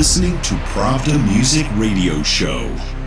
Listening to Pravda Music Radio Show.